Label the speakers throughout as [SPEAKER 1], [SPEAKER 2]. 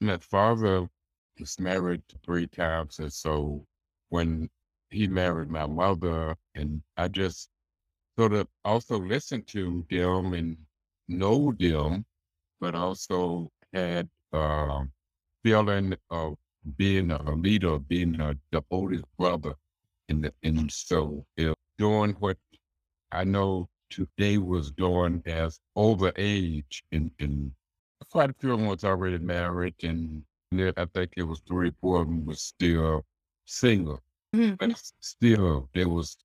[SPEAKER 1] my father was married three times. And so when he married my mother, and I just sort of also listened to them and know them, but also had uh, feeling of being a leader, being a, the oldest brother. And, and so if doing what I know today was doing as over age and, and quite a few of them was already married and I think it was three, four of them was still single. Mm-hmm. But still, they was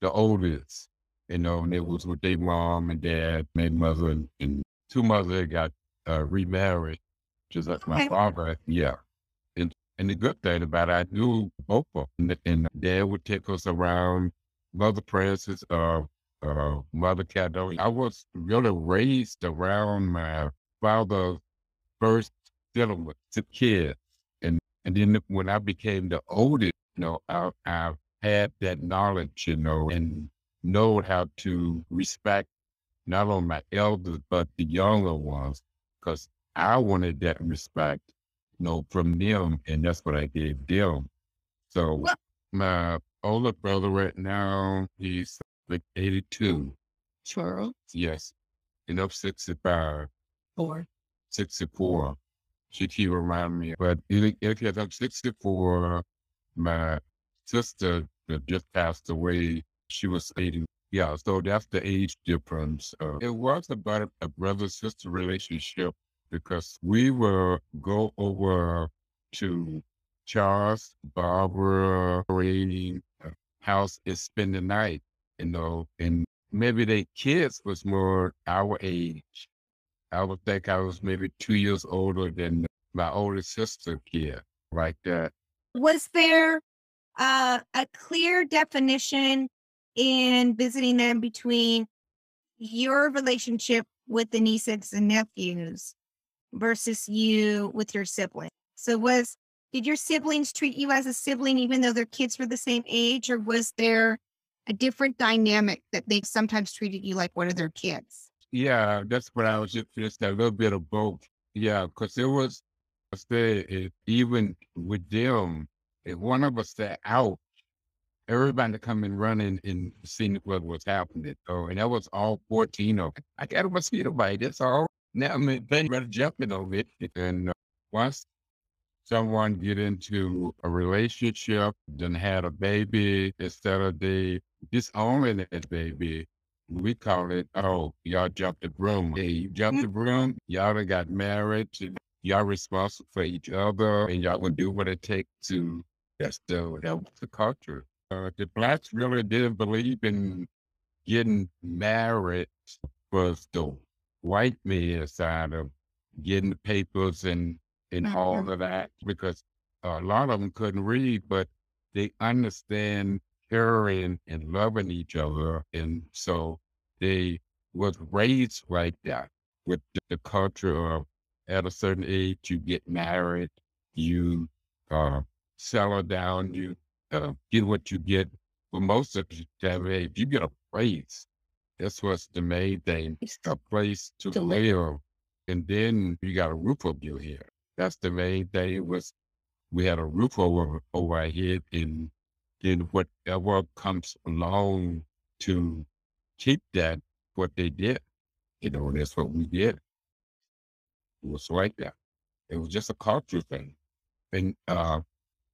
[SPEAKER 1] the oldest, you know, and it was with their mom and dad, my mother, and, and two mothers got uh, remarried, just like my okay. father. Yeah. And and the good thing about it, I knew both of them. And, dad would take us around Mother Francis, uh, uh, Mother Caddo. I was really raised around my father's first gentleman to kids. And and then when I became the oldest, you know, I, I had that knowledge, you know, and know how to respect not only my elders, but the younger ones, because I wanted that respect, you know, from them. And that's what I gave them. So my older brother right now, he's like 82.
[SPEAKER 2] Charles?
[SPEAKER 1] Yes. You know, 65.
[SPEAKER 2] Four.
[SPEAKER 1] 64 she keep reminding me. But if I'm 64, my sister that just passed away, she was 80. Yeah, so that's the age difference. Uh, it was about a brother sister relationship because we will go over to Charles, Barbara, uh, house and spend the night, you know, and maybe the kids was more our age. I would think I was maybe two years older than my older sister kid, like that.
[SPEAKER 2] Was there uh, a clear definition in visiting them between your relationship with the nieces and nephews versus you with your siblings? So was did your siblings treat you as a sibling even though their kids were the same age, or was there a different dynamic that they sometimes treated you like one of their kids?
[SPEAKER 1] Yeah, that's what I was just, just a little bit of both. Yeah, because it was, I say, even with them, if one of us sat out, everybody coming running and seeing what was happening. So, and that was all 14 of them. I got a mosquito bite. That's all. Now, I mean, they ready jumping over it. And uh, once someone get into a relationship, then had a baby, instead of they disowning that baby, we call it, oh, y'all jumped the broom. Hey, you jumped the broom, y'all done got married, y'all responsible for each other, and y'all gonna do what it takes to, that's the, that was the culture. Uh, the blacks really didn't believe in getting married was the white man side of getting the papers and, and mm-hmm. all of that, because a lot of them couldn't read, but they understand caring and loving each other. And so they was raised like that with the culture of at a certain age, you get married, you uh, settle down, you uh, get what you get. But most of the time, age, you get a place. That's what's the main thing, a place to live. And then you got a roof over your head. That's the main thing. Was we had a roof over over our head and then whatever comes along to keep that, what they did, you know, that's what we did. It was like that. It was just a culture thing. And uh,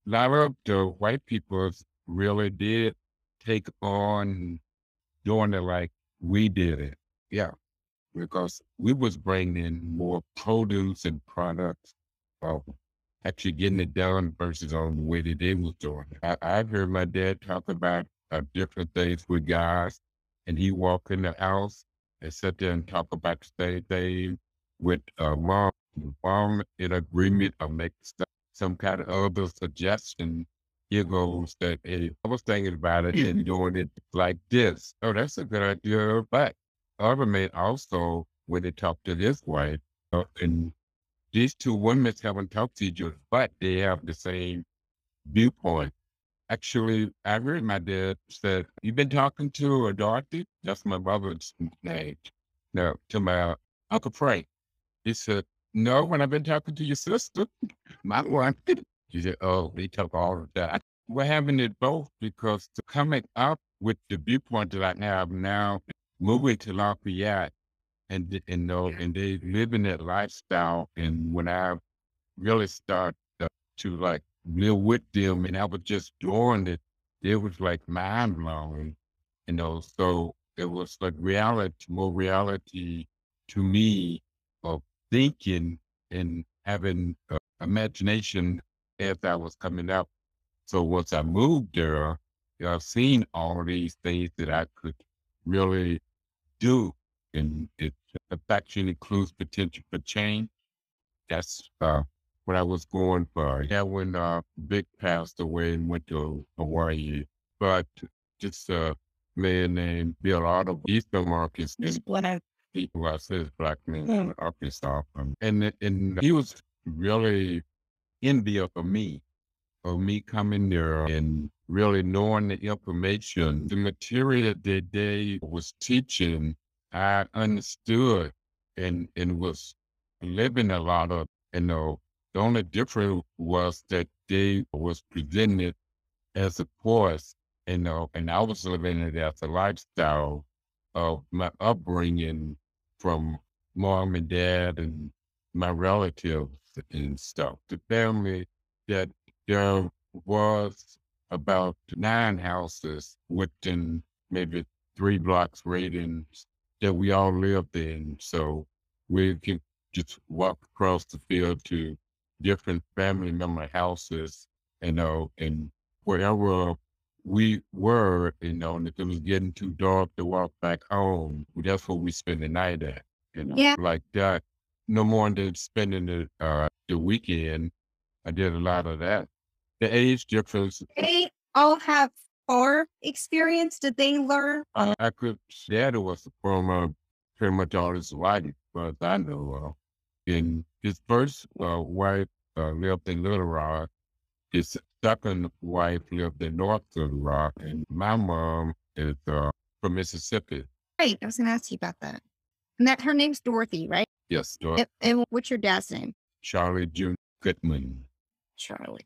[SPEAKER 1] a lot of the white people really did take on doing it like we did it. Yeah. Because we was bringing in more produce and products. Uh, actually getting it done versus on the way that they was doing it. I, I've heard my dad talk about uh, different things with guys, and he walk in the house and sit there and talk about the same thing with uh, mom. Mom in agreement or make some kind of other suggestion. Here goes that hey, I was thinking about it and doing it like this. Oh, that's a good idea. But other men also, when they talk to this wife, uh, and these two women haven't talked to each other, but they have the same viewpoint. Actually, I heard my dad said, You've been talking to a Dorothy? That's my brother's name. No, to my Uncle Frank. He said, No, when I've been talking to your sister, my one, she said, "Oh, they took all of that." We're having it both because to coming up with the viewpoint that I have now, moving to Lafayette, and and know, and they living that lifestyle, and when I really start uh, to like live with them, and I was just doing it, it was like mind blowing, you know. So it was like reality, more reality to me of thinking and having uh, imagination as I was coming up. So once I moved there, I've seen all these things that I could really do, and it affection includes potential for change. That's uh, what I was going for. Yeah, when uh, Vic passed away and went to Hawaii, but just a man named Bill Otto, Eastern Marcus,
[SPEAKER 2] Just black.
[SPEAKER 1] people I said black man
[SPEAKER 2] Mm.
[SPEAKER 1] from Arkansas, and and he was really envious of me, of me coming there and really knowing the information, the material that they was teaching, I mm. understood and and was living a lot of. You know, the only difference was that they was presented as a course, you know, and I was living it as a lifestyle of my upbringing from mom and dad and my relatives and stuff. The family that there was about nine houses within maybe three blocks radius that we all lived in. So we could just walk across the field to different family member houses, you know, and wherever we were, you know, and if it was getting too dark to walk back home, that's where we spend the night at. You know,
[SPEAKER 2] Yeah.
[SPEAKER 1] like that. No more than spending the uh the weekend. I did a lot of that. The age difference,
[SPEAKER 2] They all have farm experience. Did they learn?
[SPEAKER 1] I, I could dad was from uh, pretty much all his life, but I know of. And his first uh, wife uh, lived in Little Rock. His second wife lived in North Little Rock, and my mom is uh, from Mississippi.
[SPEAKER 2] Right. I was going to ask you about that. And that her name's Dorothy, right?
[SPEAKER 1] Yes, Dor-
[SPEAKER 2] And, and what's your dad's name?
[SPEAKER 1] Charlie June Goodman.
[SPEAKER 2] Charlie.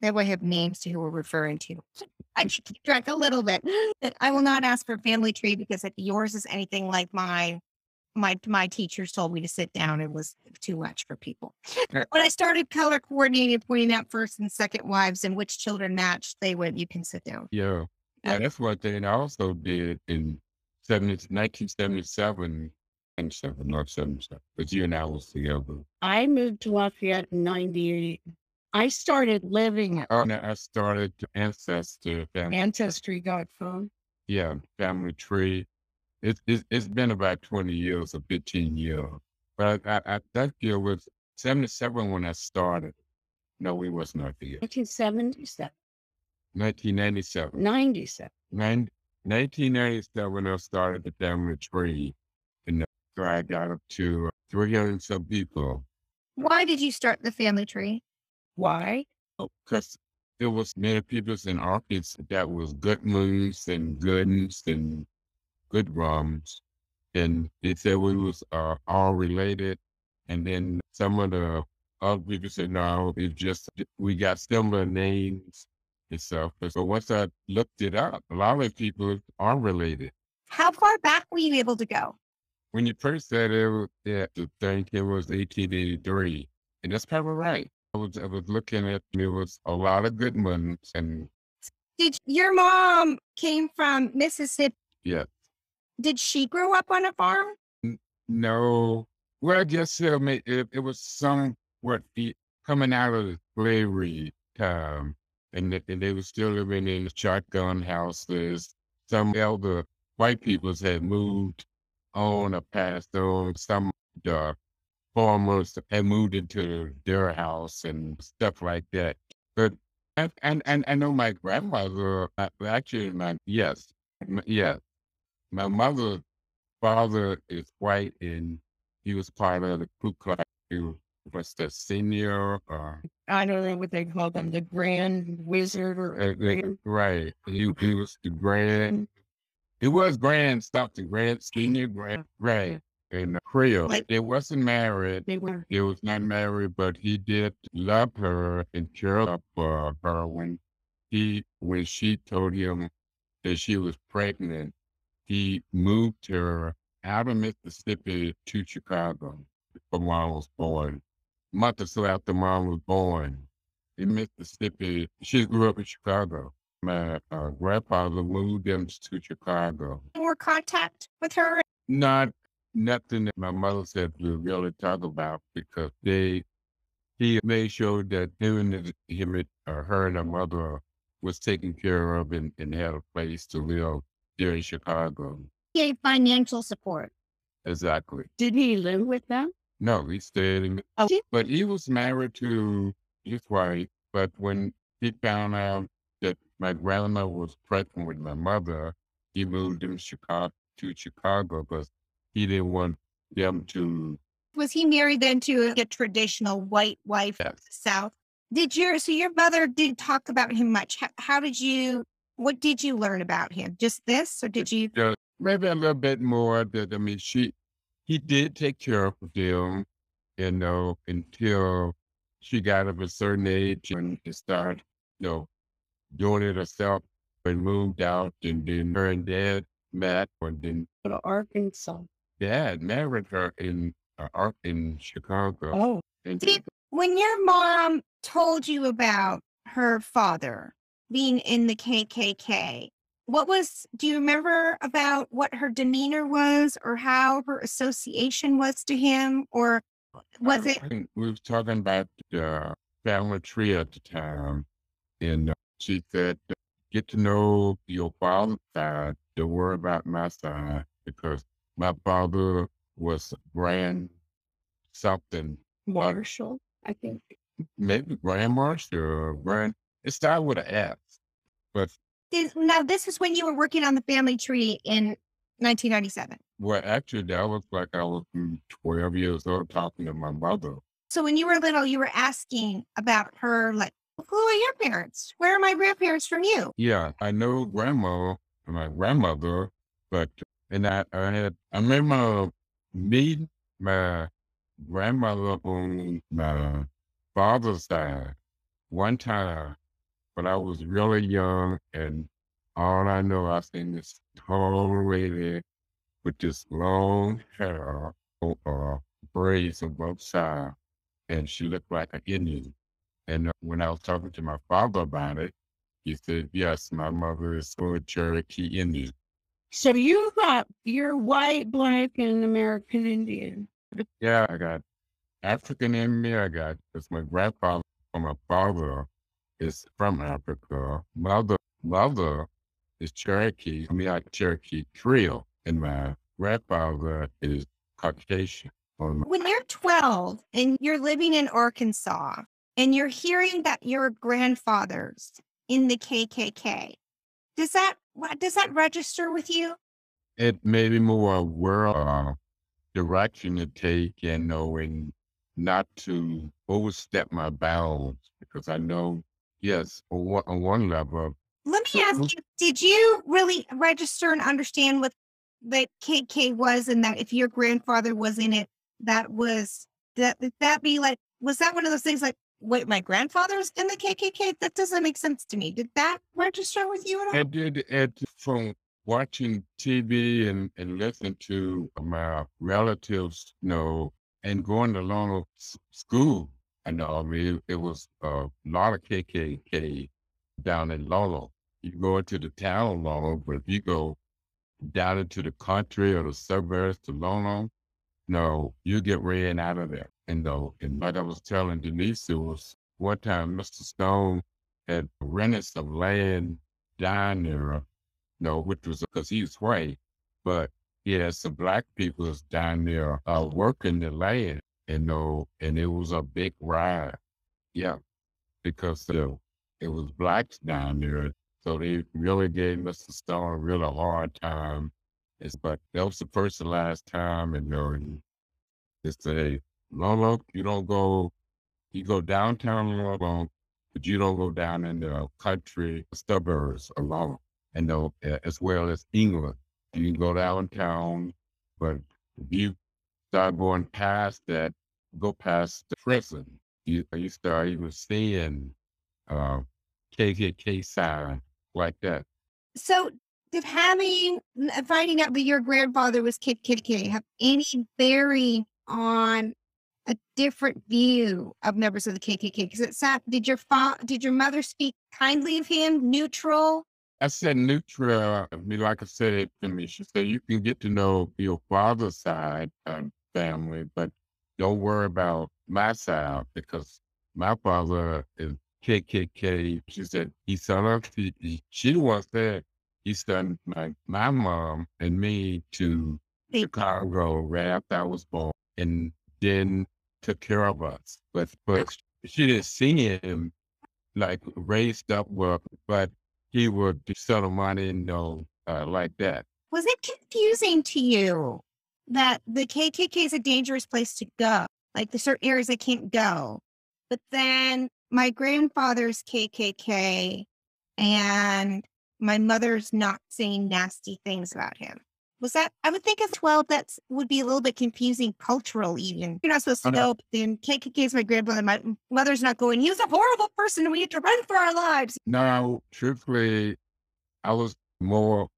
[SPEAKER 2] That way I have names to who we're referring to. I should keep track a little bit. And I will not ask for family tree because if yours is anything like mine, my my teachers told me to sit down. It was too much for people.
[SPEAKER 1] Sure.
[SPEAKER 2] When I started color coordinating, pointing out first and second wives and which children matched, they went, you can sit down.
[SPEAKER 1] Yeah.
[SPEAKER 2] Yeah.
[SPEAKER 1] Yeah, that's one thing I also did in 70, 1977 and seven, not 77, but you and I was together.
[SPEAKER 3] I moved to Lafayette in 98. I started living at
[SPEAKER 1] Oh, and I started to Ancestry got
[SPEAKER 3] Ancestry.com.
[SPEAKER 1] yeah, family tree. It's it's it's been about twenty years or fifteen years, but I, I, I that year was seventy seven when I started. No, we was not there.
[SPEAKER 3] 1977,
[SPEAKER 1] Nineteen ninety seven.
[SPEAKER 3] 97.
[SPEAKER 1] Nin- 1997, I started the family tree, and so I got up to three hundred some people.
[SPEAKER 2] Why did you start the family tree?
[SPEAKER 3] Why?
[SPEAKER 1] because there was many people in Arkansas that was good moons and Goodens and good rums. And they said we was uh, all related. And then some of the other people said, no, it's just we got similar names and stuff. But So once I looked it up, a lot of people are related.
[SPEAKER 2] How far back were you able to go?
[SPEAKER 1] When you first said it, was, yeah, the thing it was 1883. And that's probably right. I was, I was looking at, there was a lot of good ones and
[SPEAKER 2] Did your mom came from Mississippi?
[SPEAKER 1] yeah,
[SPEAKER 2] Did she grow up on a farm?
[SPEAKER 1] No, well, I guess uh, ma- it, it was somewhat e- coming out of the slavery time, and, and they were still living in shotgun houses. Some elder white peoples had moved on or passed on. Some the farmers and moved into their house and stuff like that. But and and, and I know my grandmother, uh, actually, my yes, yes, my mother father is white and he was part of the Ku Klux. He was the senior, uh,
[SPEAKER 3] I don't know what they call them, the Grand Wizard or
[SPEAKER 1] uh,
[SPEAKER 3] Grand-
[SPEAKER 1] right. He he was the grand. He was grand something, grand senior, grand right. In Creole. They wasn't married.
[SPEAKER 3] They were.
[SPEAKER 1] He was not married, but he did love her and care up for her when he when she told him that she was pregnant. He moved her out of Mississippi to Chicago before mom was born. Month or so after mom was born in Mississippi, she grew up in Chicago. My uh, grandfather moved them to Chicago.
[SPEAKER 2] More contact with her.
[SPEAKER 1] Not nothing that my mother said to really talk about because they he made sure that him and him and, uh, her and her mother was taken care of and, and had a place to live there in Chicago.
[SPEAKER 2] He gave financial support.
[SPEAKER 1] Exactly.
[SPEAKER 3] Did he live with them?
[SPEAKER 1] No, he stayed in
[SPEAKER 3] Oh.
[SPEAKER 1] but he was married to his wife. But when he found out that my grandma was pregnant with my mother, he moved them Chicago to Chicago because he didn't want them mm. to
[SPEAKER 2] Was he married then to a traditional white wife
[SPEAKER 1] Yes.
[SPEAKER 2] South? Did your so your mother didn't talk about him much? How, how did you? What did you learn about him? Just this, or did you?
[SPEAKER 1] just maybe a little bit more that I mean she he did take care of them, you know, until she got of a certain age and started, you know, doing it herself and moved out and then her and dad met and then
[SPEAKER 3] Go to Arkansas.
[SPEAKER 1] Dad married her in uh, Ar- in Chicago.
[SPEAKER 3] Oh,
[SPEAKER 1] And
[SPEAKER 2] Did when your mom told you about her father being in the KKK? What was? Do you remember about what her demeanor was, or how her association was to him, or was it?
[SPEAKER 1] We was talking about the family tree at the time, and uh, she said, "Get to know your father's side. Don't worry about my side because my father was grand something,
[SPEAKER 3] Marshall, I think.
[SPEAKER 1] maybe grand marshal or grand. It started with an F. but
[SPEAKER 2] now this is when you were working on the family tree in 1997.
[SPEAKER 1] well, actually, that was like I was mm, twelve years old talking to my mother.
[SPEAKER 2] So when you were little, you were asking about her, like, who are your parents? Where are my grandparents from you?
[SPEAKER 1] Yeah, I know grandma, my grandmother, but and I, I had I remember meeting my grandmother on my father's side one time, but I was really young, and all I know I seen this tall lady with this long hair, uh, braids on both sides, and she looked like an Indian. And uh, when I was talking to my father about it, he said, Yes, my mother is full Cherokee Indian.
[SPEAKER 3] So you got you're white, black, and American Indian.
[SPEAKER 1] Yeah, I got African in me. I got, because my grandfather or my father is from Africa. Mother, mother is Cherokee. I mean, like Cherokee Creole. And my grandfather is Caucasian. Um,
[SPEAKER 2] when you're 12 and you're living in Arkansas and you're hearing that your grandfather's in the KKK, does that what does that register with you?
[SPEAKER 1] it made me more aware of uh, direction to take and knowing not to overstep my bounds because I know, yes, on one, on one level,
[SPEAKER 2] Let me ask you, did you really register and understand what the KK was and that if your grandfather was in it, that was that that be like was that one of those things like wait, my grandfather's in the KKK? That doesn't make sense to me. Did that register with you at all?
[SPEAKER 1] I did it from watching TV and, and listening to my relatives, you know, and going to long school. I know, I mean, it was a lot of KKK down in Lolo. You go into the town of Lolo, but if you go down into the country or the suburbs to Lolo, no, you get ran out of there. And though, and like I was telling Denise, it was one time Mr. Stone had rented some land down there, you know, which was because he was white, but he had some black people down there uh, working the land, you know, and it was a big ride. Yeah, because uh, it was blacks down there. So they really gave Mr. Stone a really hard time. It's, but that was the first and last time, and you know, and they say, Lolo, you don't go, you go downtown Lolo, but you don't go down in the country suburbs alone, and know, as well as England. You can go downtown, but if you start going past that, go past the prison, you, you start even seeing uh, KKK sign like that.
[SPEAKER 2] So, did having finding out that your grandfather was KKK have any bearing on a different view of members of the KKK? Because it sound, did your fa- did your mother speak kindly of him, neutral?
[SPEAKER 1] I said neutral. I mean, like I said to me, she said you can get to know your father's side of family, but don't worry about my side because my father is KKK. She said he sent her. She, she once said he sent my my mom and me to Chicago right after I was born, and then took care of us. But but she didn't see him like raised up with, but he would sell money, you know, uh, like that.
[SPEAKER 2] Was it confusing to you that the KKK is a dangerous place to go? Like the certain areas I can't go. But then my grandfather's KKK and my mother's not saying nasty things about him. Was that, I would think as well, that would be a little bit confusing cultural even. You're not supposed to
[SPEAKER 1] Oh, no.
[SPEAKER 2] know, but then KKK is my grandmother. My mother's not going, he was a horrible person and we had to run for our lives.
[SPEAKER 1] No, truthfully, I was more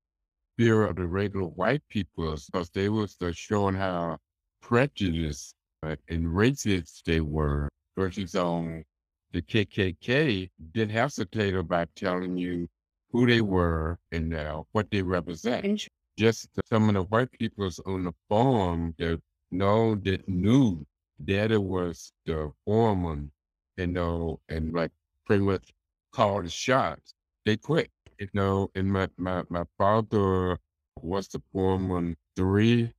[SPEAKER 1] fear of the regular white people because they was uh, showing how prejudiced uh, and racist they were versus on the KKK didn't hesitate about telling you who they were and uh, what they represent. Just some of the white peoples on the farm that know that knew that it was the foreman, you know, and like pretty much called the shots. They quit, you know, and my, my, my father was the foreman three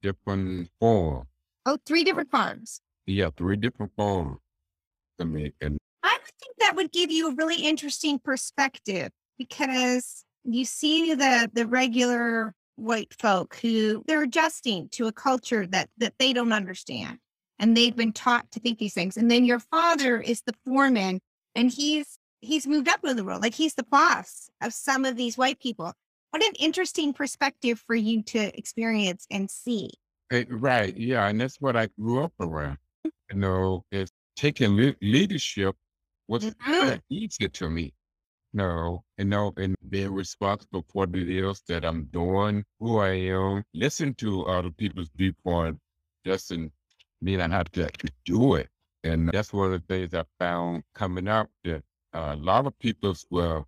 [SPEAKER 1] different farms.
[SPEAKER 2] Oh, three different farms.
[SPEAKER 1] Yeah, three different farms. I mean, and
[SPEAKER 2] I would think that would give you a really interesting perspective because you see the the regular white folk who they're adjusting to a culture that that they don't understand and they've been taught to think these things and then your father is the foreman and he's he's moved up in the world like he's the boss of some of these white people what an interesting perspective for you to experience and see
[SPEAKER 1] Eh, right, yeah, and that's what I grew up around. You know, it's taking le- leadership was
[SPEAKER 2] Mhm.
[SPEAKER 1] very easy to me. No, and know, and being responsible for the deals that I'm doing, who I am, listen to other people's viewpoint, doesn't mean I have to actually do it. And that's one of the things I found coming up that uh, a lot of people will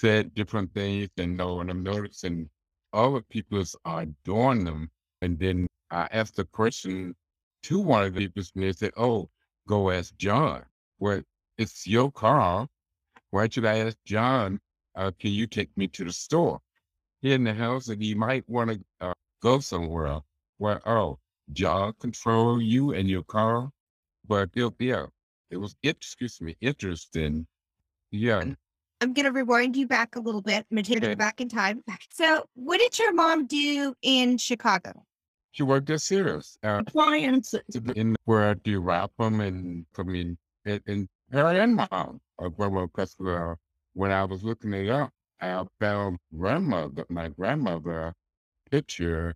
[SPEAKER 1] said different things and know, and I'm noticing other people's are doing them. And then I asked the question to one of the people and they said, Oh, go ask John. Well, it's your car. Why should I ask John? Uh, can you take me to the store? He in the house and he might want to uh, go somewhere. where, oh, John control you and your car. But it, yeah, it was, excuse me, interesting. Yeah.
[SPEAKER 2] i'm going to rewind you back a little bit i'm going to take you
[SPEAKER 1] Okay.
[SPEAKER 2] back in time so what did your mom do in chicago
[SPEAKER 1] She worked at Sears. Uh,
[SPEAKER 3] clients,
[SPEAKER 1] in where I do wrap them and I mean and, and her and mom grandma because uh, when I was looking it up, I found grandmother my grandmother picture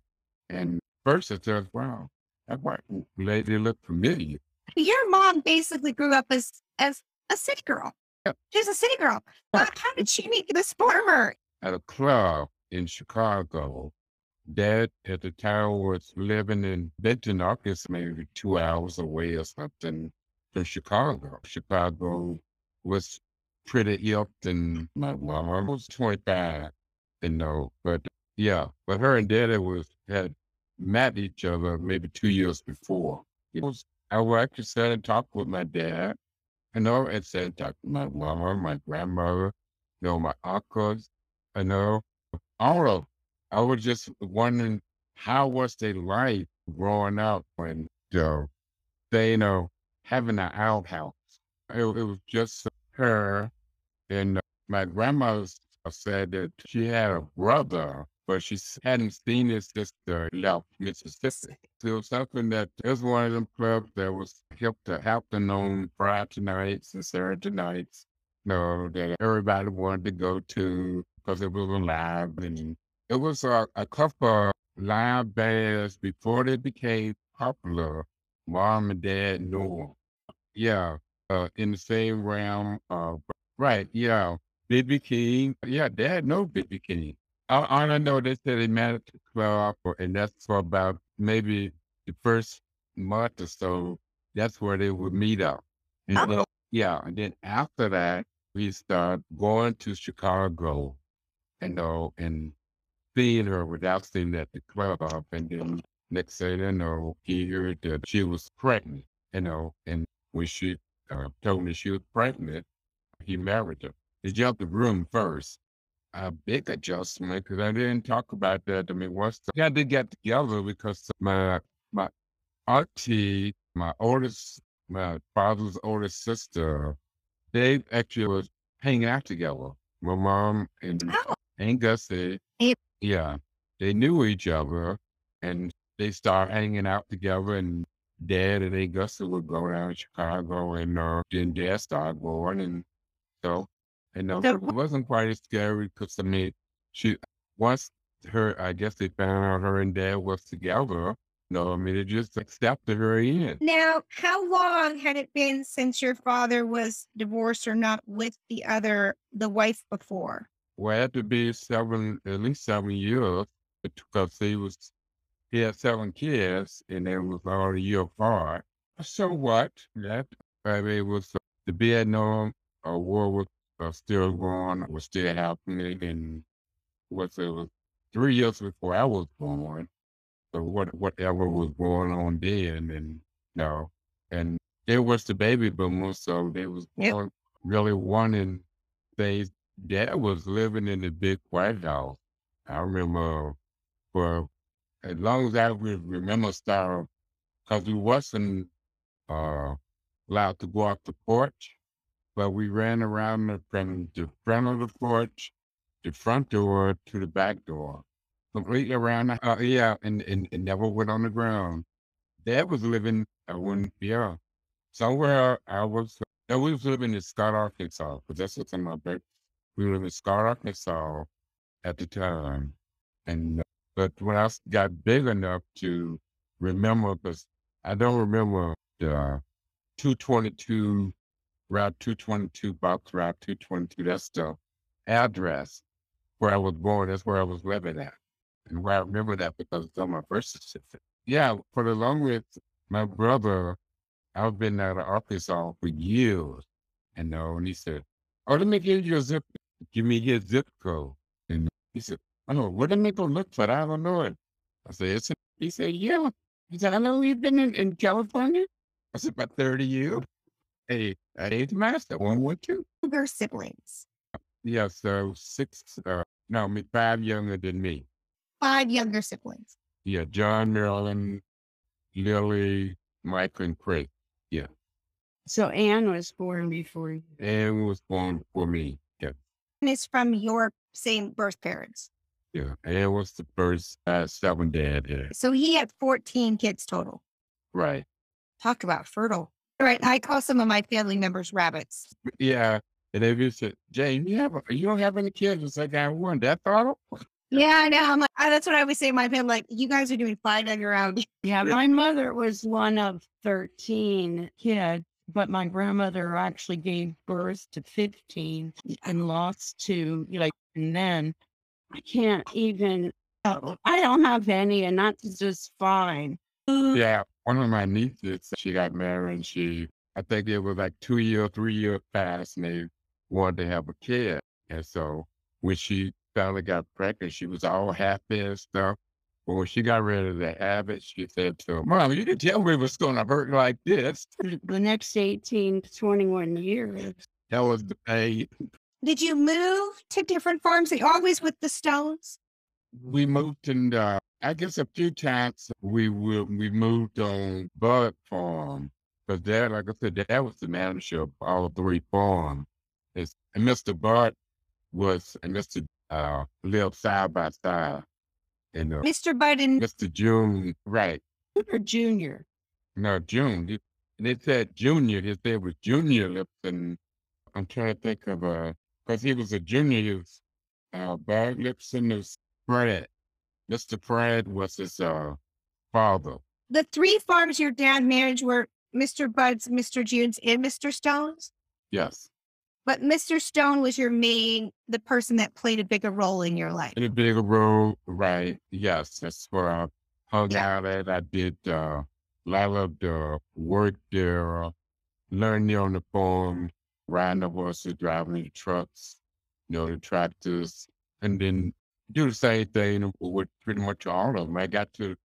[SPEAKER 1] and first it says, Wow, that white lady looked familiar.
[SPEAKER 2] your mom basically grew up as as a city girl.
[SPEAKER 1] Yep.
[SPEAKER 2] She's a city girl. How, how did she meet this farmer?
[SPEAKER 1] At a club in Chicago. Dad at the time was living in Benton, Arkansas, maybe two hours away or something from Chicago. Chicago was pretty ill and my mom was 25, you know, but yeah, but her and daddy was had met each other maybe two years before. It was I would actually sat and talked with my dad, you know, and said talk to my mom, my grandmother, you know, my uncles, you know, all of I was just wondering how was their life growing up when you know, they you know having an outhouse. It, it was just her and uh, my grandma said that she had a brother, but she hadn't seen his sister left Mississippi. So it was something that it was one of them clubs that was hip to happen on Friday nights and Saturday nights. You know, that everybody wanted to go to because it was alive and it was a, a couple of live bands before they became popular. Mom and dad knew him. Yeah, uh, in the same realm of, right, yeah. B.B. King, yeah, dad know B.B. King. I, I don't know they said they met at the club, or- and that's for about maybe the first month or so. That's where they would meet up. And
[SPEAKER 2] Oh.
[SPEAKER 1] then- yeah, and then after that, we start going to Chicago, you know, and seeing her without seeing at the club. And then next thing you know, he heard that she was pregnant, you know, and when she uh, told me she was pregnant, he married her. He jumped the room first. A big adjustment because I didn't talk about that. I mean, once had to get together because my my auntie, my oldest, my father's oldest sister, they actually was hanging out together. My mom and
[SPEAKER 2] Oh.
[SPEAKER 1] Gussie, yeah, they knew each other, and they started hanging out together. And Dad and Aunt Gussie would go down to Chicago, and uh, then Dad started going, and so, and uh,
[SPEAKER 2] So-
[SPEAKER 1] it wasn't quite as scary because I mean, she once her, I guess they found out her and Dad was together. No, I mean, it just accepted her in.
[SPEAKER 2] Now, how long had it been since your father was divorced or not with the other, the wife before?
[SPEAKER 1] Well, it had to be seven, at least seven years, because he was, he had seven kids, and they was all a year apart. So what? That mean, it was uh, the Vietnam uh, War was uh, still going, was still happening, and was it was three years before I was born. So what, whatever was going on then, and no, and it was the baby boomers, so they was
[SPEAKER 2] Yep.
[SPEAKER 1] born really wanting things dad was living in the big White House. I remember for as long as I re- remember style, because we wasn't uh, allowed to go off the porch, but we ran around the, from the front of the porch, the front door to the back door, completely around. The, uh, yeah, and, and, and never went on the ground. Dad was living, I wouldn't, yeah, somewhere I was, I was living in Scott, Arkansas, because that's what's in my birth we were in Scott, Arkansas at the time. And but when I got big enough to remember, because I don't remember the uh, 222 Route 222 box Route 222. That's the address where I was born. That's where I was living at, and where I remember that because it's on my birth certificate. Yeah, for the longest, my brother, I've been out of Arkansas for years, and know, and he said, "Oh, let me give you a zip give me his zip code. And he said, Oh, what am I gonna look for? I don't know it. I said, it's he said, Yeah. He said, I know you've been in, in California. I said, about 30 years. Hey, at age master, one, one, two.
[SPEAKER 2] Younger siblings,
[SPEAKER 1] Yeah, so six uh no, me five younger than me.
[SPEAKER 2] five younger siblings.
[SPEAKER 1] Yeah, John, Marilyn, Lily, Mike, and Craig. Yeah.
[SPEAKER 3] So Anne was born before you.
[SPEAKER 1] And was born for me. Yeah.
[SPEAKER 2] And it's from your same birth parents.
[SPEAKER 1] Yeah. And was the first uh, seven dad. Yeah.
[SPEAKER 2] So he had 14 kids total.
[SPEAKER 1] Right.
[SPEAKER 2] Talk about fertile. Right. I call some of my family members rabbits.
[SPEAKER 1] Yeah. And they just said, Jane, you have a, you don't have any kids. It's like I got one. That's all.
[SPEAKER 2] Yeah, I know. I'm like, I- that's what I always say to my family. Like, you guys are doing fine on your own.
[SPEAKER 3] Yeah, my mother was one of 13 kids, but my grandmother actually gave birth to 15 and lost two, like, and then I can't even, uh, I don't have any, and that's just fine.
[SPEAKER 1] Yeah. One of my nieces, she got married and she, I think it was like two year, three year past and they wanted to have a kid. And so when she finally got pregnant, she was all happy and stuff. But when she got ready to have it, she said to her, Mom, you didn't tell me it was going to hurt like this.
[SPEAKER 3] The next 18 to 21 years,
[SPEAKER 1] That was the pain.
[SPEAKER 2] Did you move to different farms? Are you always with the Stones?
[SPEAKER 1] We moved and uh, I guess a few times we we, we moved on Bud Farm because dad, like I said, dad was the manager of all three farms. It's, and Mr. Bud was and Mr. Uh, lived side by side. And uh,
[SPEAKER 2] Mr. Biden,
[SPEAKER 1] Mr. June, right?
[SPEAKER 3] or junior.
[SPEAKER 1] No, June. And they said Junior. His name was Junior Lipson. I'm trying to think of uh, because he was a junior. Was uh, Bud Lipson was Fred. Mr. Fred was his uh father.
[SPEAKER 2] the three farms your dad managed were Mr. Bud's, Mr. June's, and Mr. Stone's.
[SPEAKER 1] Yes.
[SPEAKER 2] But Mr. Stone was your main, the person that played a bigger role in your life.
[SPEAKER 1] A bigger role, right? Yes, that's where I hung
[SPEAKER 2] Yeah.
[SPEAKER 1] out at. I did uh, a lot of the work there, uh, learning on the farm, riding the horses, driving the trucks, you know, the tractors, and then do the same thing with pretty much all of them. I got to,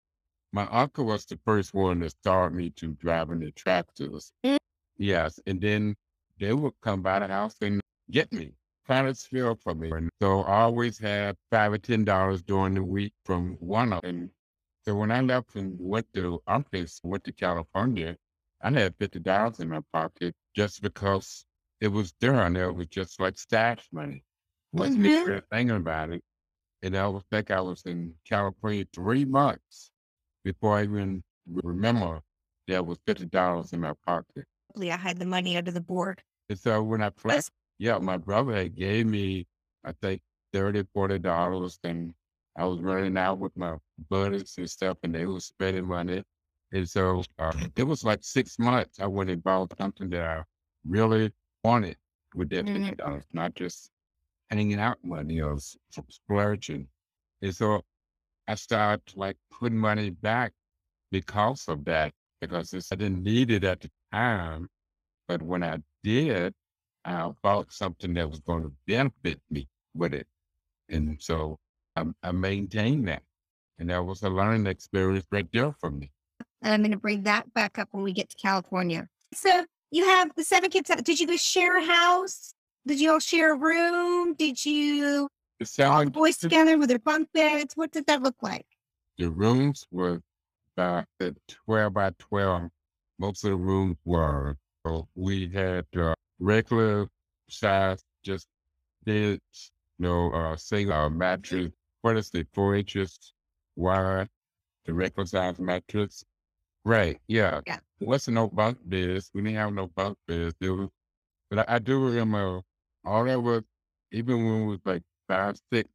[SPEAKER 1] my uncle was the first one that started me to driving the tractors.
[SPEAKER 2] Mm.
[SPEAKER 1] Yes, and then they would come by the house and get me planets feel for me. And so I always had five or ten dollars during the week from one of them. So when I left and went to office, went to California, I had fifty dollars in my pocket just because it was there and it was just like stash money. Wasn't even thinking about it. And I was think I was in California three months before I even remember there was fifty dollars in my pocket.
[SPEAKER 2] I had the money under the board.
[SPEAKER 1] And so when I played, yeah, my brother had gave me, I think, 30 dollars, and I was running out with my buddies and stuff, and they were spending money. And so uh, it was like six months. I went and bought something that I really wanted with that
[SPEAKER 2] Mhm.
[SPEAKER 1] fifty dollars, not just hanging out money or splurging. And so I started like putting money back because of that, because I didn't need it at the time. But when I did, I bought something that was going to benefit me with it. And so I, I maintained that. And that was a learning experience right there for me.
[SPEAKER 2] And I'm going to bring that back up when we get to California. So you have the seven kids. Did you guys share a house? Did you all share a room? Did you
[SPEAKER 1] The sound,
[SPEAKER 2] boys together with their bunk beds? What did that look like?
[SPEAKER 1] the rooms were about uh, 12 by 12. Most of the rooms were. So we had uh, regular size, just beds, you know, uh, single uh, mattress. What is the four inches wide? The regular size mattress. Right, yeah.
[SPEAKER 2] Yeah.
[SPEAKER 1] Wasn't no bunk beds. We didn't have no bunk beds. There was, but I, I do remember all that was, even when we was like five, six,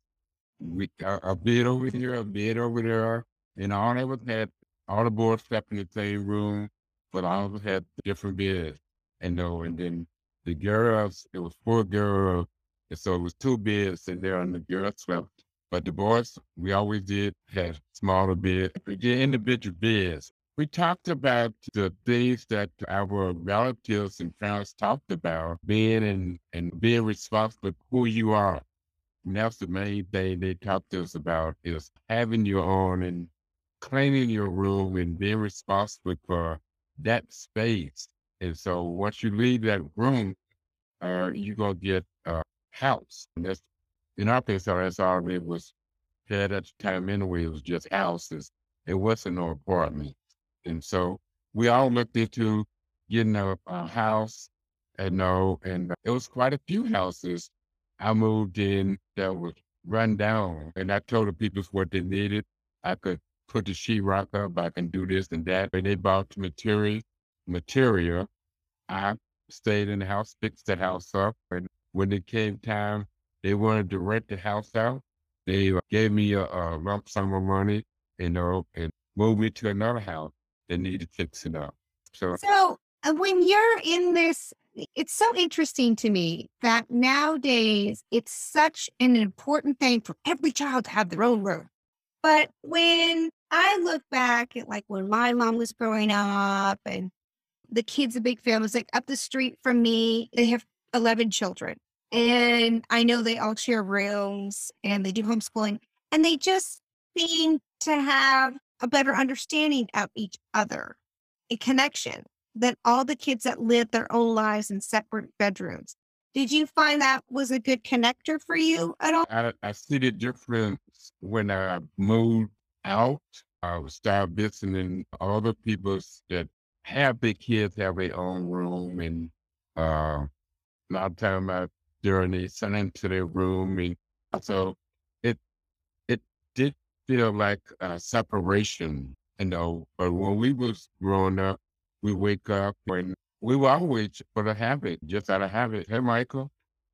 [SPEAKER 1] we a, a bed over here, a bed over there, and all that was had all the boys slept in the same room, but all of us had different beds. And no, and then the girls, it was four girls, and so it was two beds in there, and the girls slept. But the boys, we always did have smaller beds. We did individual beds. We talked about the things that our relatives and parents talked about, being and, and being responsible for who you are. And that's the main thing they talked to us about is having your own and cleaning your room and being responsible for that space. And so once you leave that room, uh, you're gonna get a house. And that's in our case, that's all it was had at the time anyway. It was just houses. It wasn't no apartment. And so we all looked into getting a, a house and no, and it was quite a few houses I moved in that was run down. And I told the people what they needed. I could put the sheetrock up, I can do this and that. And they bought the material material. I stayed in the house, fixed the house up. And when it came time, they wanted to rent the house out. They uh, gave me a, a lump sum of money, you know, and moved me to another house that needed fixing up. So
[SPEAKER 2] So uh, when you're in this, it's so interesting to me that nowadays it's such an important thing for every child to have their own room. But when I look back at like when my mom was growing up and the kids of big families, like up the street from me, they have 11 children. And I know they all share rooms and they do homeschooling and they just seem to have a better understanding of each other, a connection than all the kids that live their own lives in separate bedrooms. Did you find that was a good connector for you at all?
[SPEAKER 1] I, I see the difference when I moved out. I would start visiting other people that have big kids have their own room and uh, a lot of time I during the sent into their room and so it it did feel like a separation, you know. But when we was growing up, we wake up and we were always for the habit, just out of habit. Hey Michael,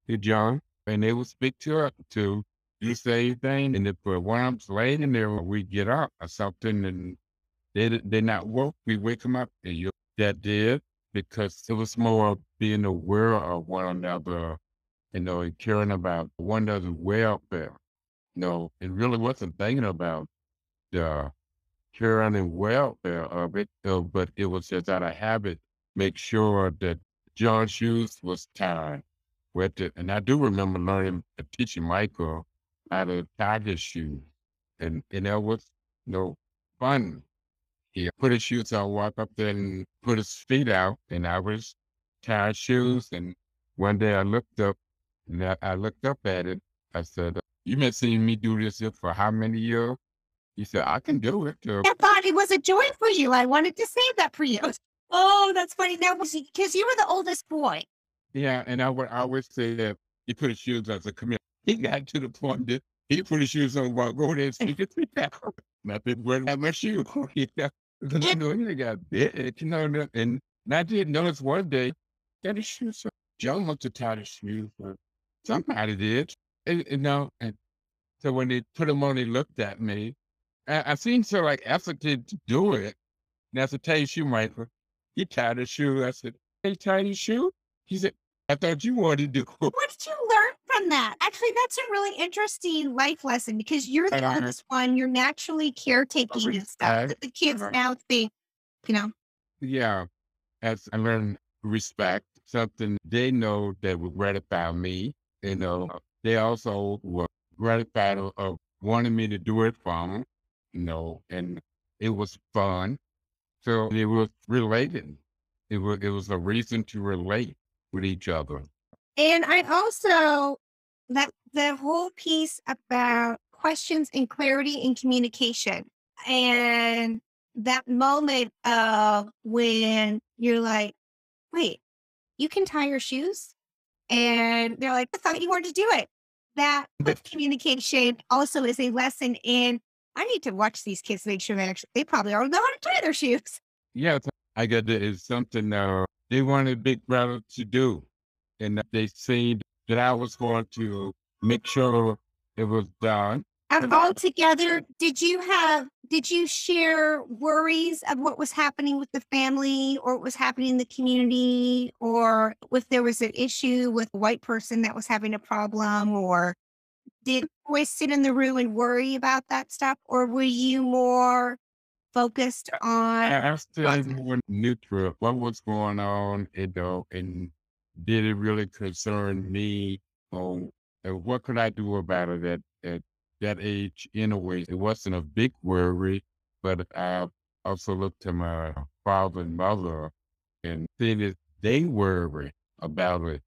[SPEAKER 1] hey John, and they would speak to us to do the same thing. And if uh, one laying in there, we get up or something, and they they not work. We wake them up, and you that did because it was more being aware of one another, you know, and caring about one another's welfare. Know, it really wasn't thinking about the and welfare of it, uh, but it was just out of habit. Make sure that John's shoes was tied with it, and I do remember learning uh, teaching Michael how to tie his shoes, and and that was you know fun. He put his shoes on, walk up there and put his feet out, and I was tying shoes. And one day I looked up, and I, I looked up at it. I said, "You been seeing me do this here for how many years?" He said, "I can do it." Uh,
[SPEAKER 2] I thought it was a joy for you. I wanted to save that for you. Oh, that's funny. Now, because you were the oldest boy.
[SPEAKER 1] Yeah, and I would always say that he put his shoes on. Said, "Come here." He got to the point that he put his shoes on, walk over there and his feet out. Nothing where have my shoe. you know, because I know he got big, you know, and- I didn't notice one day that his shoes, were- Joe must have tied his shoes, somebody did, and, you know, and so when they put them on, they looked at me. I, I seemed so like hesitant to do it. And I said, tell your shoemaker, you tied his shoe. I said, he tied his shoe? He said, I thought you wanted to do it.
[SPEAKER 2] What did you learn from that? Actually, that's a really interesting life lesson because you're the
[SPEAKER 1] Uh-huh.
[SPEAKER 2] oldest one. You're naturally caretaking and stuff. The kids
[SPEAKER 3] Uh-huh.
[SPEAKER 2] now think, you know,
[SPEAKER 1] Yeah, as I learned respect, something they know that would gratify me. You know, they also were gratified of, wanting me to do it for them. You know, and it was fun. So it was related. It was it was a reason to relate with each other.
[SPEAKER 2] And I also that the whole piece about questions and clarity and communication and that moment of when you're like, wait, you can tie your shoes? And they're like, I thought you wanted to do it. That communication also is a lesson in I need to watch these kids make sure they actually they probably already know how to tie their shoes.
[SPEAKER 1] Yeah, I got that it's something uh, they wanted Big Brother to do, and they said that I was going to make sure it was done.
[SPEAKER 2] And all together, did you have, did you share worries of what was happening with the family or what was happening in the community? Or if there was an issue with a white person that was having a problem? Or did boys sit in the room and worry about that stuff? Or were you more focused on,
[SPEAKER 1] I, I still more neutral. What was going on, you know, and did it really concern me? Or and what could I do about it at, at that age? in a way. it wasn't a big worry, but I also looked to my father and mother and seeing that they worry about it.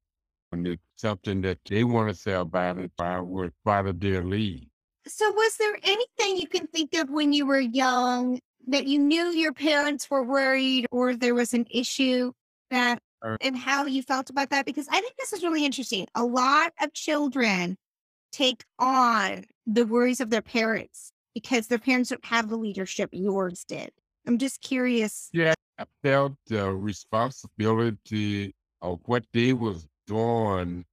[SPEAKER 1] And it's something that they want to say about it, I would follow their lead.
[SPEAKER 2] so was there anything you can think of when you were young that you knew your parents were worried or there was an issue that
[SPEAKER 1] Uh,
[SPEAKER 2] and how you felt about that because I think this is really interesting. A lot of children take on the worries of their parents because their parents don't have the leadership yours did. I'm just curious.
[SPEAKER 1] Yeah, I felt the responsibility of what they was doing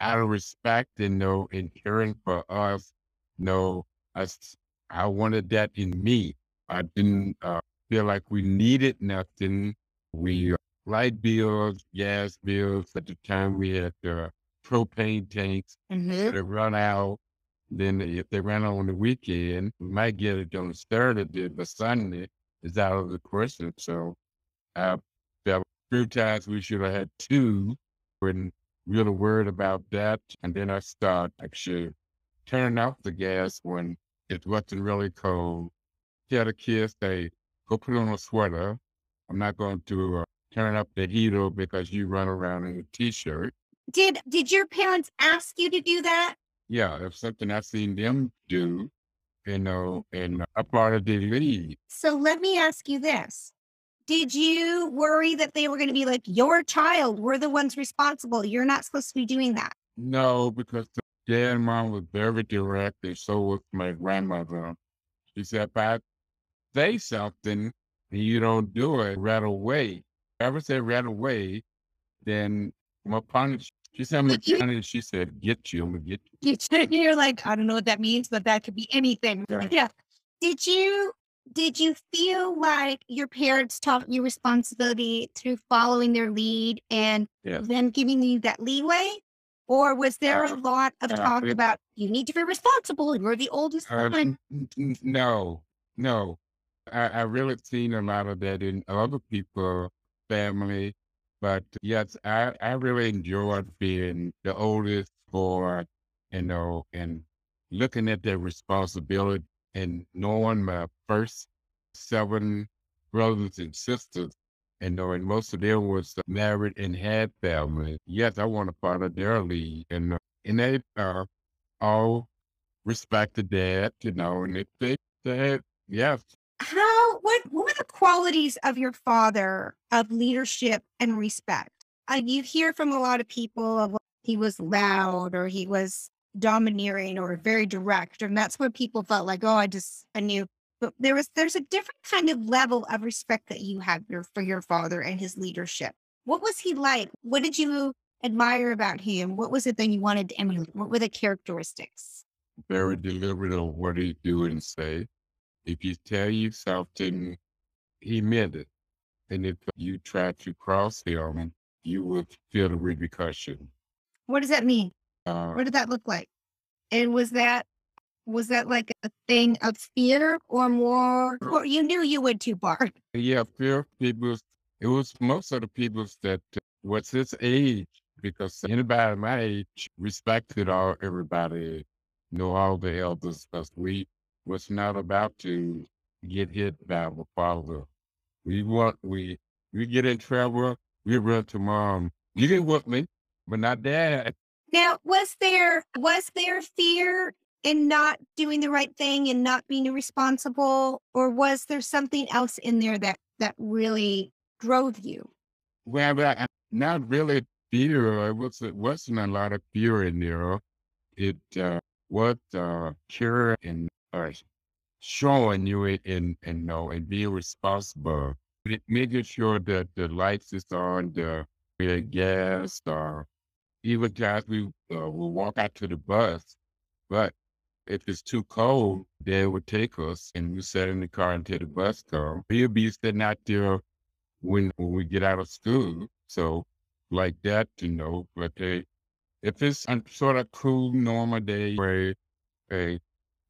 [SPEAKER 1] out of respect and you know, and caring for us. You know, I, I wanted that in me. I didn't uh, feel like we needed nothing. We uh, light bills, gas bills. At the time, we had uh, propane tanks
[SPEAKER 2] Mm-hmm.
[SPEAKER 1] that run out. Then if they ran on the weekend, we might get it on Saturday, but Sunday is out of the question. So I felt a few times we should have had two. Wasn't really worried about that. And then I start actually turning off the gas when it wasn't really cold. Tell the kids, they go put on a sweater. I'm not going to uh, turn up the heater because you run around in a t-shirt.
[SPEAKER 2] Did did your parents ask you to do that?
[SPEAKER 1] Yeah, it's something I've seen them do, you know, and a part of their lead.
[SPEAKER 2] So let me ask you this. Did you worry that they were going to be like, your child, we're the ones responsible. You're not supposed to be doing that.
[SPEAKER 1] No, because the dad and mom was very direct, and so was my grandmother. She said, if I say something and you don't do it right away, if I ever say right away, then I'm gonna punish. She said, I'm gonna. She said, get you, I'm gonna get you.
[SPEAKER 2] You- You're like, I don't know what that means, but that could be anything.
[SPEAKER 1] Right.
[SPEAKER 2] Yeah. Did you did you feel like your parents taught you responsibility through following their lead and
[SPEAKER 1] Yes.
[SPEAKER 2] then giving you that leeway? Or was there a
[SPEAKER 1] Uh,
[SPEAKER 2] lot of
[SPEAKER 1] uh,
[SPEAKER 2] talk
[SPEAKER 1] it-
[SPEAKER 2] about you need to be responsible you're the oldest
[SPEAKER 1] Uh,
[SPEAKER 2] one?
[SPEAKER 1] no, no. I, I really seen a lot of that in other people family, but yes, I, I really enjoyed being the oldest boy, you know, and looking at that responsibility and knowing my first seven brothers and sisters, and knowing most of them was married and had family. Yes, I want to follow their lead, and and they uh, all respected that, you know, and if they said yes,
[SPEAKER 2] How what what were the qualities of your father of leadership and respect? Uh, you hear from a lot of people of he was loud or he was domineering or very direct, and that's where people felt like, oh, I just I knew. But there was there's a different kind of level of respect that you had your, for your father and his leadership. What was he like? What did you admire about him? What was it that you wanted to emulate? What were the characteristics?
[SPEAKER 1] very deliberate on what he do and say. If you tell you something, he meant it. And if you try to cross him, you will feel the repercussion.
[SPEAKER 2] What does that mean?
[SPEAKER 1] Uh,
[SPEAKER 2] What did that look like? And was that was that like a thing of fear or more or you knew you went too far?
[SPEAKER 1] yeah, fear people, it was most of the people that uh, was his age, because anybody my age respected all everybody, know all the elders, because we was not about to get hit by the father. We want we we get in trouble, we run to mom. You can whoop me, but not dad.
[SPEAKER 2] Now, was there was there fear in not doing the right thing and not being responsible, or was there something else in there that that really drove you?
[SPEAKER 1] Well, I- not really fear. It was it wasn't a lot of fear in there. It uh, was uh, care and uh, showing you it and and know and being responsible. Making sure that the lights is on, the, the gas, or even guys we uh, will walk out to the bus, but if it's too cold, they would take us and we sat in the car until the bus come. He'll be sitting out there when when we get out of school. So like that, you know, but they if it's a sort of cool normal day where hey,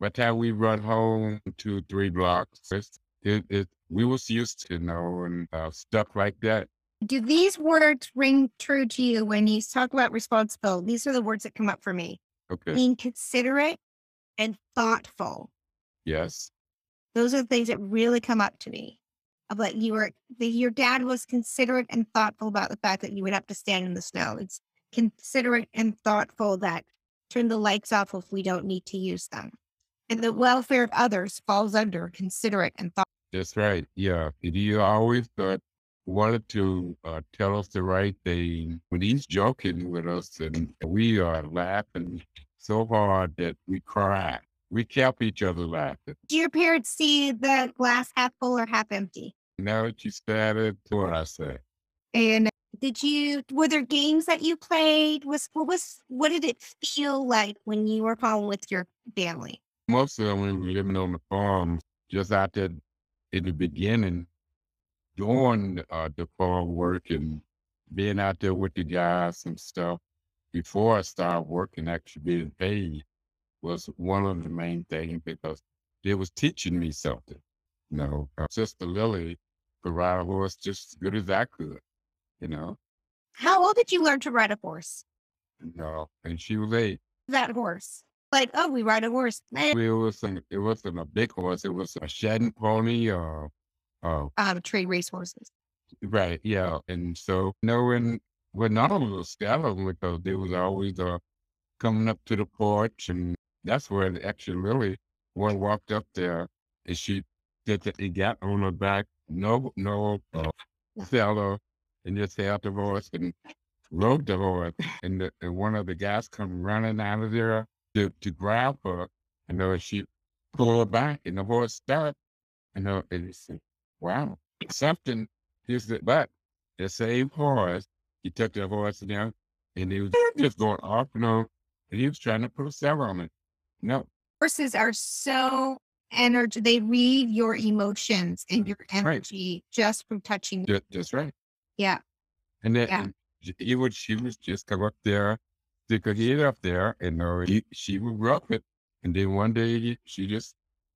[SPEAKER 1] by the time we run home two, three blocks, it's, it, it we was used to, you know, and uh, stuff like that.
[SPEAKER 2] Do these words ring true to you when you talk about responsible? These are the words that come up for me.
[SPEAKER 1] Okay.
[SPEAKER 2] Being considerate and thoughtful.
[SPEAKER 1] Yes.
[SPEAKER 2] Those are the things that really come up to me. Of like you were, that your dad was considerate and thoughtful about the fact that you would have to stand in the snow. It's considerate and thoughtful that turn the lights off if we don't need to use them. And the welfare of others falls under considerate and thoughtful.
[SPEAKER 1] That's right. Yeah. He always thought wanted to uh, tell us the right thing when he's joking with us and we are laughing so hard that we cry. We kept each other laughing.
[SPEAKER 2] Do your parents see the glass half full or half empty?
[SPEAKER 1] Now that you started, what I say.
[SPEAKER 2] And did you were there games that you played? Was what was what did it feel like when you were home with your family?
[SPEAKER 1] Most of them we were living on the farm, just out there in the beginning, doing uh, the farm work and being out there with the guys and stuff before I started working, actually being paid was one of the main things because it was teaching me something. You know, Sister Lily could ride a horse just as good as I could, you know,
[SPEAKER 2] How old did you learn to ride a horse?
[SPEAKER 1] you know, and she was eight.
[SPEAKER 2] That horse. Like, oh, we ride a horse. Eh,
[SPEAKER 1] It wasn't, it wasn't a big horse. It was a Shetland pony or, uh,
[SPEAKER 2] Um, trade race horses.
[SPEAKER 1] Right, yeah. And so no, knowing well none of us got them because they was always uh coming up to the porch and that's where the actually Lily one walked up there and she did that he got on her back, no no uh, fellow and just held the horse and rode the horse and, the, and one of the guys come running out of there to, to grab her and uh, she pulled her back and the horse stopped and uh, and he said, Wow, something is that, but the same horse, he took the horse down and he was just going off and on, and he was trying to put a saddle on it. No,
[SPEAKER 2] Horses are so energy. They read your emotions and your energy just from touching.
[SPEAKER 1] That, that's right.
[SPEAKER 2] Yeah.
[SPEAKER 1] And then
[SPEAKER 2] Yeah.
[SPEAKER 1] and it would she was just come up there, stick her head up there, and uh, he, she would rub it. And then one day she just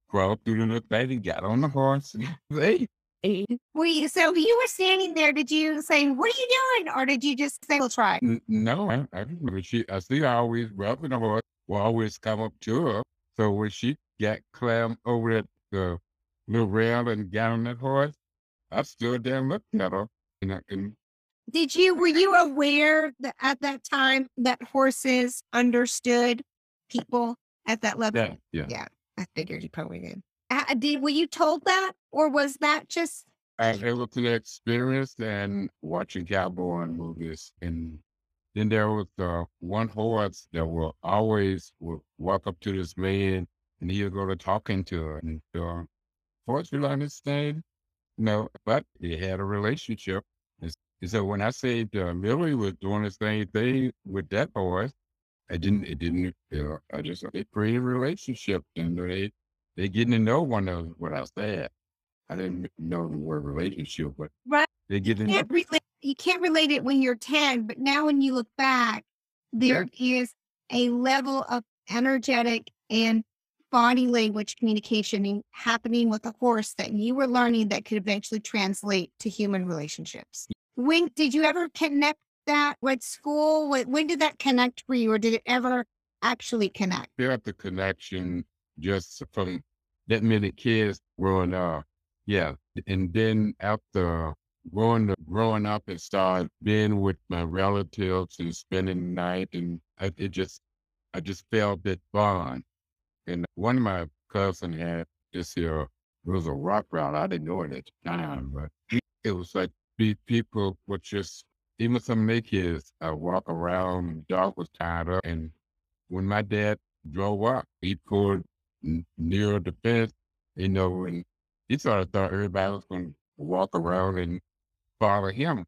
[SPEAKER 1] crawled through the little thing and got on the horse. And, hey.
[SPEAKER 2] Were so you were standing there. Did you say, "What are you doing?" Or did you just say, "We'll try"?
[SPEAKER 1] N- No, I, I remember she. I see her always rubbing the horse. Will always come up to her. So when she got clammed over that the little rail and got on that horse, I stood there and looked at her. And, I, and
[SPEAKER 2] Did you were you aware that at that time that horses understood people at that level?
[SPEAKER 1] yeah, yeah.
[SPEAKER 2] Yeah, I figured you probably did. Uh, did were you told that, or was that just
[SPEAKER 1] I was able to experience and watching cowboy movies. And then there was uh, one horse that will always would walk up to this man and he'll go to talking to her. And uh, horse will understand, no, but they had a relationship. And so when I say uh, Millie was doing the same thing with that horse, I didn't, it didn't, you know, I just, they created a relationship and they, they getting to know one another, what I said. I didn't know the word relationship, but
[SPEAKER 2] Right.
[SPEAKER 1] they get to know.
[SPEAKER 2] can't relate, you can't relate it when you're 10, but now when you look back, there is a level of energetic and body language communication happening with a horse that you were learning that could eventually translate to human relationships. When did you ever connect that with school? When, did that connect for you, or did it ever actually connect?
[SPEAKER 1] felt the connection just from that many kids growing up. Yeah. And then after growing growing up and started being with my relatives and spending the night and I, it just I just felt that bond. And one of my cousins had this here it was a rock route. I didn't know it at the time, but it was like people would just even some of kids uh, walk around, dog was tied up and when my dad drove up, he pulled n- near the fence, you know, and he sort of thought everybody was going to walk around and follow him.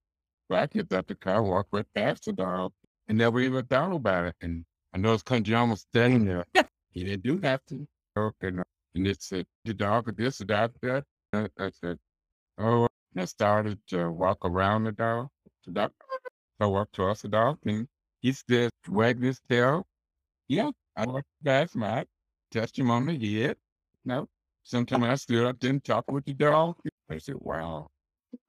[SPEAKER 1] So I get out the car, walk right past the dog, and never even thought about it. And I noticed Country John was standing there. he didn't do nothing. Okay. And it said, the dog did this, the dog that. I said, oh, and I started to walk around the dog. The dog, I walked towards the dog, and he still wagged his tail. Yeah, I walked past my, touched him on the head. No, sometimes I stood up and talked with the dog. I said, wow.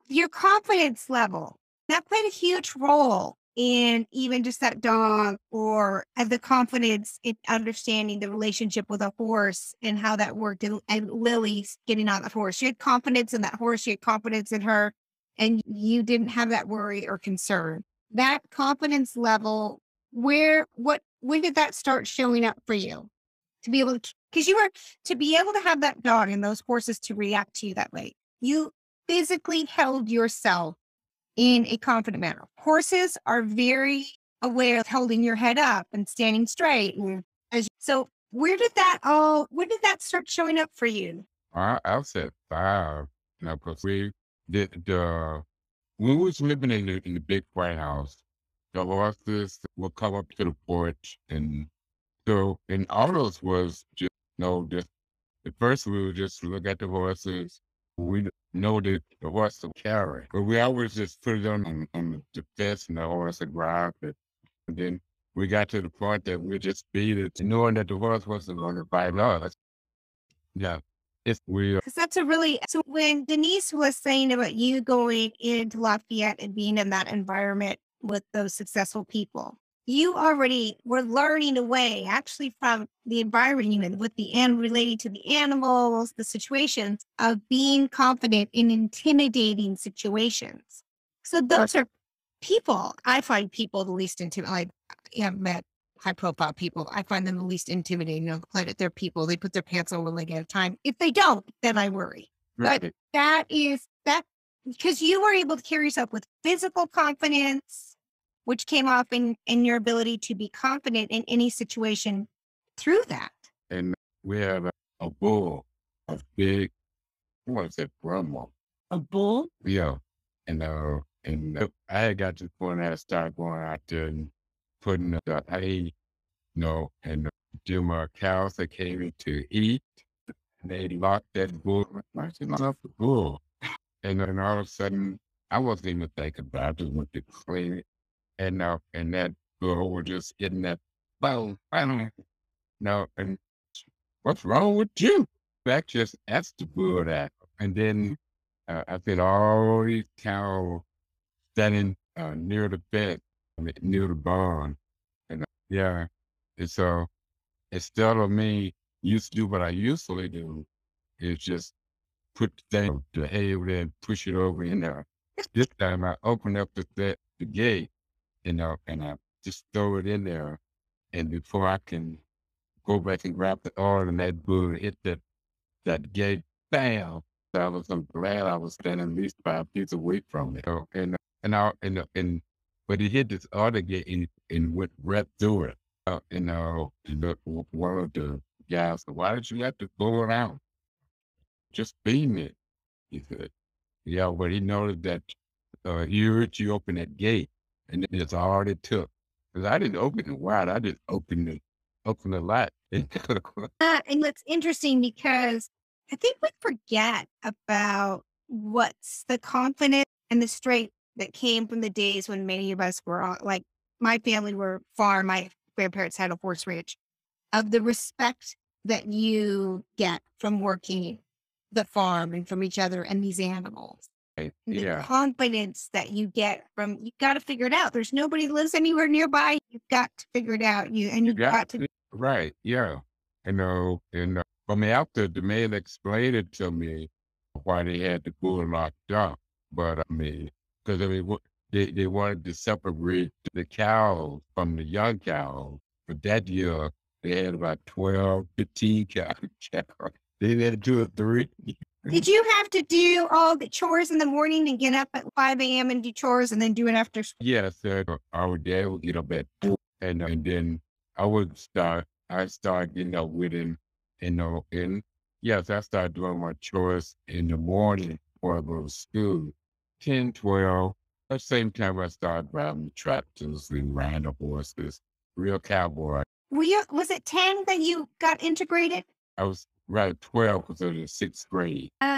[SPEAKER 2] your confidence level that played a huge role in even just that dog or uh, the confidence in understanding the relationship with a horse and how that worked and, and lily's getting on the horse. She had confidence in that horse she had confidence in her and you didn't have that worry or concern. That confidence level where what when did that start showing up for you? To be able to because you were to be able to have that dog and those horses to react to you that way you physically held yourself in a confident manner. Horses are very aware of holding your head up and standing straight. And as, so where did that all, when did that start showing up for you?
[SPEAKER 1] I, I said five. You know, because we did the, we was living in the, in the big white house, the horses would come up to the porch. And so, and all those was just, you know, just, at first we would just look at the horses. We know that the horse will carry, but we always just put it on, on, on the fence and the horse would grab it. And then we got to the point that we just beat it, knowing that the horse wasn't going to bite us. Yeah. It's we, uh,
[SPEAKER 2] Because that's a really, so when Denise was saying about you going into Lafayette and being in that environment with those successful people, you already were learning away actually from the environment you in with the and relating to the animals, the situations of being confident in intimidating situations. So those are people. I find people the least intimidating. I have met high profile people. I find them the least intimidating. You know, planet they're people. They put their pants on one leg at a time. If they don't, then I worry. But that is that because you were able to carry yourself with physical confidence, which came off in in your ability to be confident in any situation through that.
[SPEAKER 1] and we have a, a bull, a big, what is it, grandma?
[SPEAKER 3] A bull?
[SPEAKER 1] Yeah. And, uh, and uh, I had got to the point I started going out there and putting the hay, you know, and uh, them uh, cows that came in to eat. and they locked that bull. I said, off the bull. And then all of a sudden, I wasn't even thinking about it. I just went to clean it. And now and that bull was just hitting that boom, boom. No, and what's wrong with you? Back just asked the bull that. And then uh, I said, all these cows standing uh, near the bed, near the barn. And uh, yeah, and so instead of me used to do what I usually do, is just put the thing, the hay over there and push it over in there. This time I open up the, the, the gate, you know, and I just throw it in there. And before I can go back and grab the oil and that bull hit that, that gate, bam, I was I'm glad I was standing at least five feet away from it. So, and and I and and but he hit this other gate and, and went right through it. Uh, and uh, the, one of the guys said, "Why did you have to blow it out? Just beam it." He said, "Yeah, but he noticed that uh, he heard you open that gate, and it's all it took. Because I didn't open it wide; I just opened it, opened the light.
[SPEAKER 2] Uh, and it's interesting because I think we forget about what's the confidence and the strength that came from the days when many of us were all, like my family were farm, my grandparents had a horse ranch, of the respect that you get from working the farm and from each other and these animals.
[SPEAKER 1] Right,
[SPEAKER 2] The
[SPEAKER 1] yeah,
[SPEAKER 2] confidence that you get from you've got to figure it out. There's nobody lives anywhere nearby. You've got to figure it out. You and
[SPEAKER 1] you
[SPEAKER 2] you've
[SPEAKER 1] got
[SPEAKER 2] got to
[SPEAKER 1] right, yeah. I know, and uh, from after the man explained it to me why they had the bull locked up, but I mean, because I mean, they they wanted to separate the cows from the young cows. But that year they had about 12, 15 cows. They had two or three.
[SPEAKER 2] Did you have to do all the chores in the morning and get up at 5 a.m. and do chores and then do it after school?
[SPEAKER 1] Yes, sir. Our dad would get up at four, and and then I would start. I start getting up with him, you know, and yes, I started doing my chores in the morning before I go to school. 10, 12. At the same time, I started driving tractors and riding the horses. Real cowboy.
[SPEAKER 2] Were you, was it 10 that you got integrated?
[SPEAKER 1] I was right at 12 because I was in sixth grade.
[SPEAKER 2] Uh,